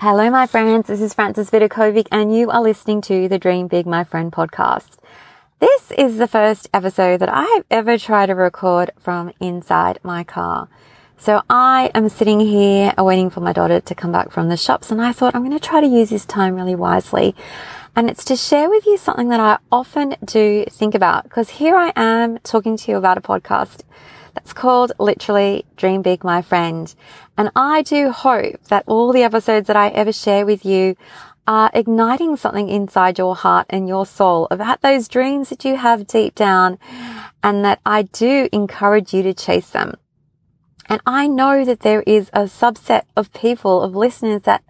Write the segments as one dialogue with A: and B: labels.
A: Hello, my friends. This is Francis Vidakovic, and you are listening to the Dream Big, My Friend podcast. This is the first episode that I have ever tried to record from inside my car. So I am sitting here waiting for my daughter to come back from the shops, and I thought I'm going to try to use this time really wisely. And it's to share with you something that I often do think about because here I am talking to you about a podcast it's called literally Dream Big, my friend. And I do hope that all the episodes that I ever share with you are igniting something inside your heart and your soul about those dreams that you have deep down and that I do encourage you to chase them. And I know that there is a subset of people, of listeners that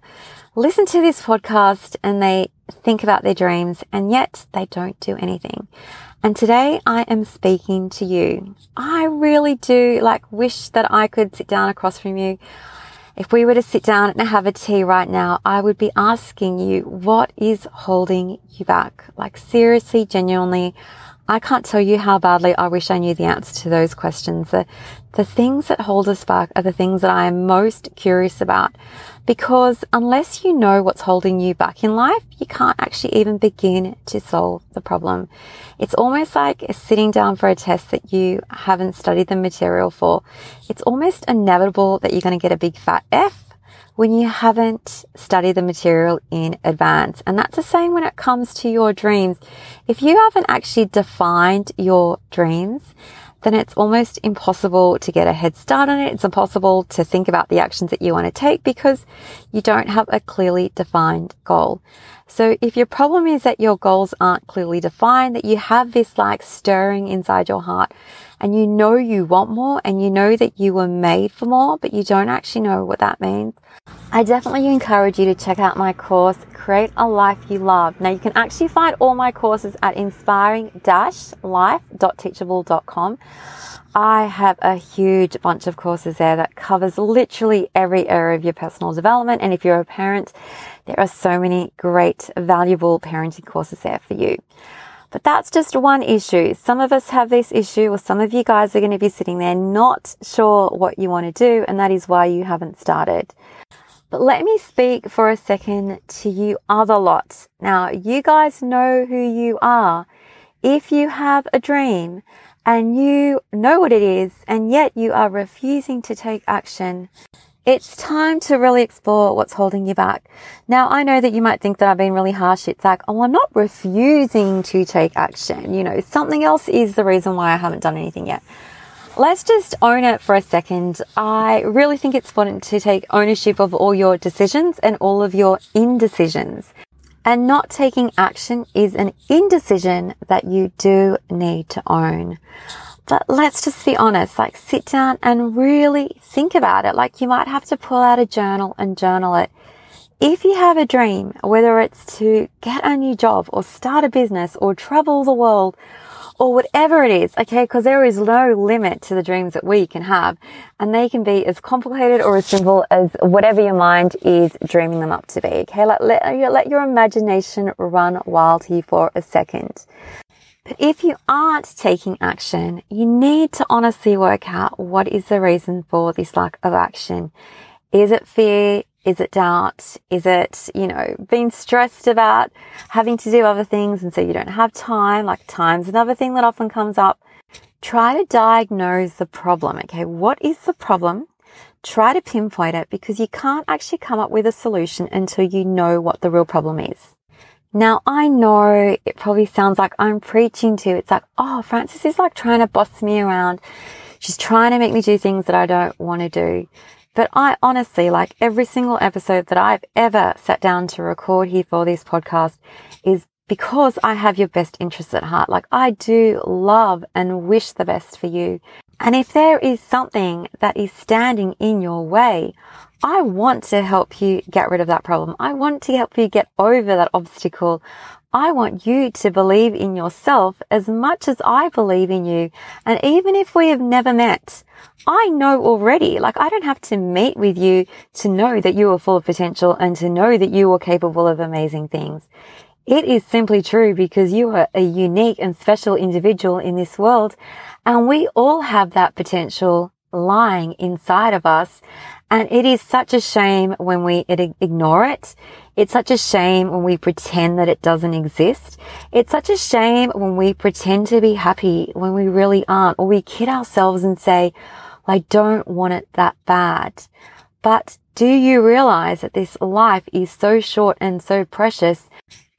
A: listen to this podcast and they think about their dreams and yet they don't do anything. And today I am speaking to you. I really do like wish that I could sit down across from you. If we were to sit down and have a tea right now, I would be asking you what is holding you back? Like seriously, genuinely, I can't tell you how badly I wish I knew the answer to those questions. The, the things that hold us back are the things that I am most curious about because unless you know what's holding you back in life, you can't actually even begin to solve the problem. It's almost like sitting down for a test that you haven't studied the material for. It's almost inevitable that you're going to get a big fat F when you haven't studied the material in advance. And that's the same when it comes to your dreams. If you haven't actually defined your dreams, then it's almost impossible to get a head start on it. It's impossible to think about the actions that you want to take because you don't have a clearly defined goal. So if your problem is that your goals aren't clearly defined, that you have this like stirring inside your heart and you know you want more and you know that you were made for more, but you don't actually know what that means, I definitely encourage you to check out my course, Create a Life You Love. Now you can actually find all my courses at inspiring-life.teachable.com. I have a huge bunch of courses there that covers literally every area of your personal development. And if you're a parent, there are so many great, valuable parenting courses there for you. But that's just one issue. Some of us have this issue, or some of you guys are going to be sitting there not sure what you want to do, and that is why you haven't started. But let me speak for a second to you other lots. Now, you guys know who you are. If you have a dream and you know what it is and yet you are refusing to take action, it's time to really explore what's holding you back. Now, I know that you might think that I've been really harsh. It's like, oh, I'm not refusing to take action. You know, something else is the reason why I haven't done anything yet let's just own it for a second. I really think it's important to take ownership of all your decisions and all of your indecisions. And not taking action is an indecision that you do need to own. But let's just be honest, like sit down and really think about it. Like you might have to pull out a journal and journal it. If you have a dream, whether it's to get a new job or start a business or travel the world or whatever it is, okay? Because there is no limit to the dreams that we can have and they can be as complicated or as simple as whatever your mind is dreaming them up to be, okay? Let, let, let your imagination run wild here for a second. But if you aren't taking action, you need to honestly work out what is the reason for this lack of action. Is it fear? Is it doubt? Is it, you know, being stressed about having to do other things and so you don't have time? Like time's another thing that often comes up. Try to diagnose the problem. Okay. What is the problem? Try to pinpoint it because you can't actually come up with a solution until you know what the real problem is. Now I know it probably sounds like I'm preaching to. It's like, oh, Francis is like trying to boss me around. She's trying to make me do things that I don't want to do. But I honestly, like every single episode that I've ever sat down to record here for this podcast is because I have your best interests at heart. Like I do love and wish the best for you. And if there is something that is standing in your way, I want to help you get rid of that problem. I want to help you get over that obstacle. I want you to believe in yourself as much as I believe in you. And even if we have never met, I know already, like I don't have to meet with you to know that you are full of potential and to know that you are capable of amazing things. It is simply true because you are a unique and special individual in this world and we all have that potential lying inside of us. And it is such a shame when we ignore it. It's such a shame when we pretend that it doesn't exist. It's such a shame when we pretend to be happy when we really aren't, or we kid ourselves and say, I don't want it that bad. But do you realize that this life is so short and so precious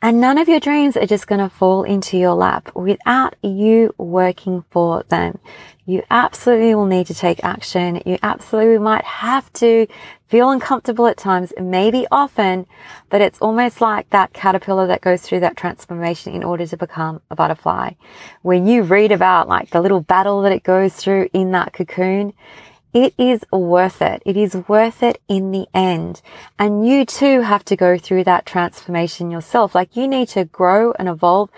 A: and none of your dreams are just going to fall into your lap without you working for them. You absolutely will need to take action. You absolutely might have to feel uncomfortable at times, maybe often, but it's almost like that caterpillar that goes through that transformation in order to become a butterfly. When you read about like the little battle that it goes through in that cocoon, it is worth it. It is worth it in the end. And you too have to go through that transformation yourself. Like you need to grow and evolve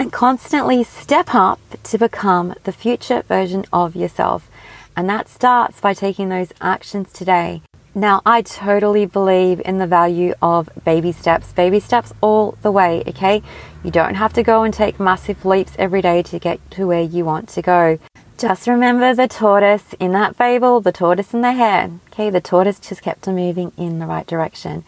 A: and constantly step up to become the future version of yourself. And that starts by taking those actions today. Now, I totally believe in the value of baby steps, baby steps all the way, okay? You don't have to go and take massive leaps every day to get to where you want to go. Just remember the tortoise in that fable, the tortoise and the hare. Okay, the tortoise just kept on moving in the right direction.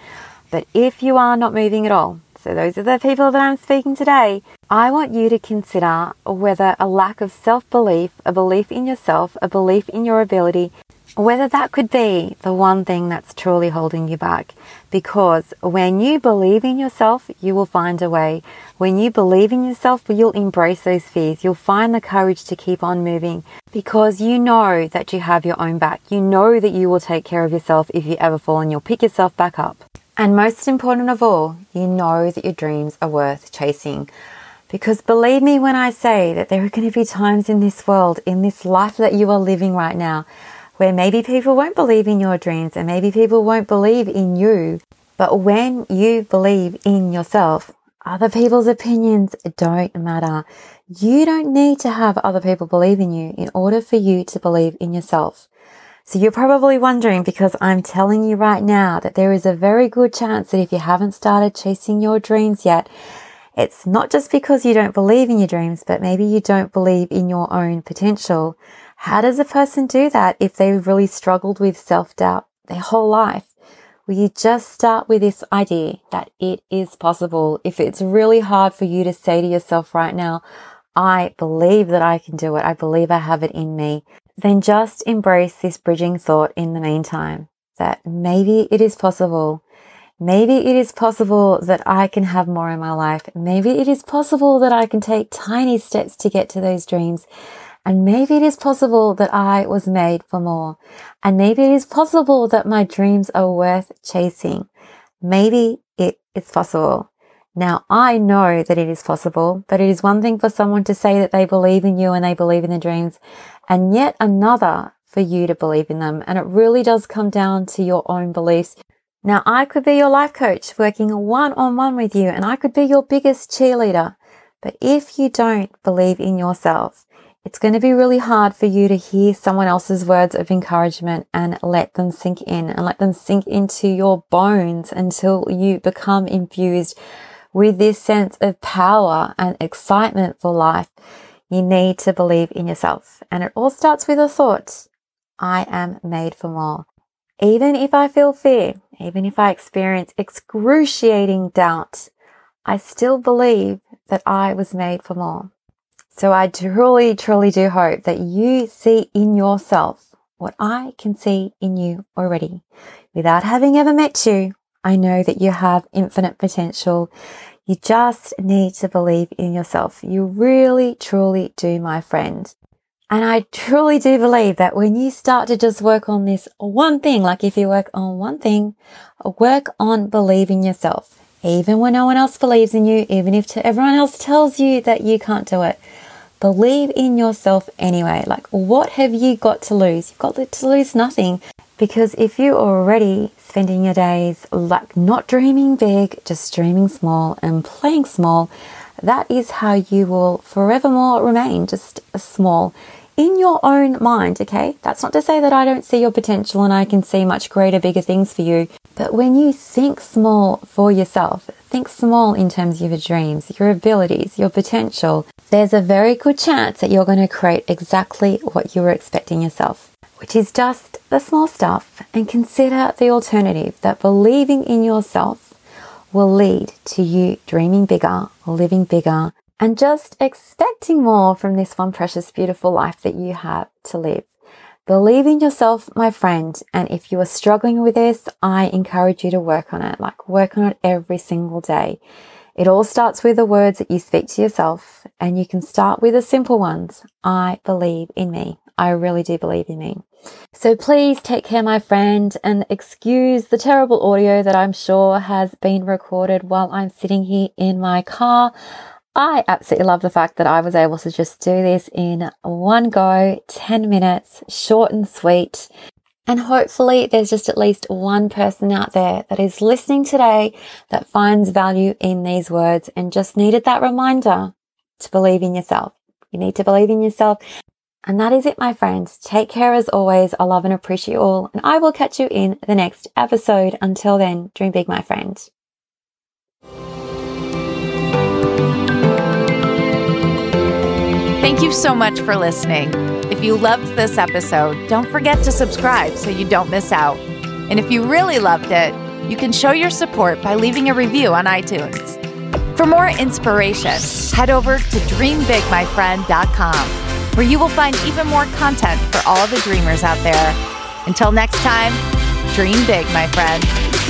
A: But if you are not moving at all, so those are the people that I'm speaking today, I want you to consider whether a lack of self belief, a belief in yourself, a belief in your ability whether that could be the one thing that's truly holding you back. Because when you believe in yourself, you will find a way. When you believe in yourself, you'll embrace those fears. You'll find the courage to keep on moving because you know that you have your own back. You know that you will take care of yourself if you ever fall and you'll pick yourself back up. And most important of all, you know that your dreams are worth chasing. Because believe me when I say that there are going to be times in this world, in this life that you are living right now, where maybe people won't believe in your dreams and maybe people won't believe in you. But when you believe in yourself, other people's opinions don't matter. You don't need to have other people believe in you in order for you to believe in yourself. So you're probably wondering because I'm telling you right now that there is a very good chance that if you haven't started chasing your dreams yet, it's not just because you don't believe in your dreams, but maybe you don't believe in your own potential. How does a person do that if they've really struggled with self doubt their whole life? Well, you just start with this idea that it is possible. If it's really hard for you to say to yourself right now, I believe that I can do it. I believe I have it in me. Then just embrace this bridging thought in the meantime that maybe it is possible. Maybe it is possible that I can have more in my life. Maybe it is possible that I can take tiny steps to get to those dreams. And maybe it is possible that I was made for more. And maybe it is possible that my dreams are worth chasing. Maybe it is possible. Now I know that it is possible, but it is one thing for someone to say that they believe in you and they believe in their dreams and yet another for you to believe in them. And it really does come down to your own beliefs. Now I could be your life coach working one on one with you and I could be your biggest cheerleader. But if you don't believe in yourself, it's going to be really hard for you to hear someone else's words of encouragement and let them sink in and let them sink into your bones until you become infused with this sense of power and excitement for life. You need to believe in yourself. And it all starts with a thought. I am made for more. Even if I feel fear, even if I experience excruciating doubt, I still believe that I was made for more. So I truly, truly do hope that you see in yourself what I can see in you already. Without having ever met you, I know that you have infinite potential. You just need to believe in yourself. You really, truly do, my friend. And I truly do believe that when you start to just work on this one thing, like if you work on one thing, work on believing yourself. Even when no one else believes in you, even if everyone else tells you that you can't do it, Believe in yourself anyway. Like, what have you got to lose? You've got to lose nothing. Because if you are already spending your days like not dreaming big, just dreaming small and playing small, that is how you will forevermore remain just small in your own mind, okay? That's not to say that I don't see your potential and I can see much greater, bigger things for you. But when you think small for yourself, think small in terms of your dreams, your abilities, your potential, there's a very good chance that you're going to create exactly what you were expecting yourself which is just the small stuff, and consider the alternative that believing in yourself will lead to you dreaming bigger, living bigger, and just expecting more from this one precious, beautiful life that you have to live. Believe in yourself, my friend. And if you are struggling with this, I encourage you to work on it, like work on it every single day. It all starts with the words that you speak to yourself, and you can start with the simple ones. I believe in me. I really do believe in me. So please take care, my friend, and excuse the terrible audio that I'm sure has been recorded while I'm sitting here in my car. I absolutely love the fact that I was able to just do this in one go, 10 minutes, short and sweet. And hopefully there's just at least one person out there that is listening today that finds value in these words and just needed that reminder to believe in yourself. You need to believe in yourself and that is it, my friends. Take care as always. I love and appreciate you all. And I will catch you in the next episode. Until then, dream big, my friend.
B: Thank you so much for listening. If you loved this episode, don't forget to subscribe so you don't miss out. And if you really loved it, you can show your support by leaving a review on iTunes. For more inspiration, head over to dreambigmyfriend.com where you will find even more content for all the dreamers out there. Until next time, dream big, my friend.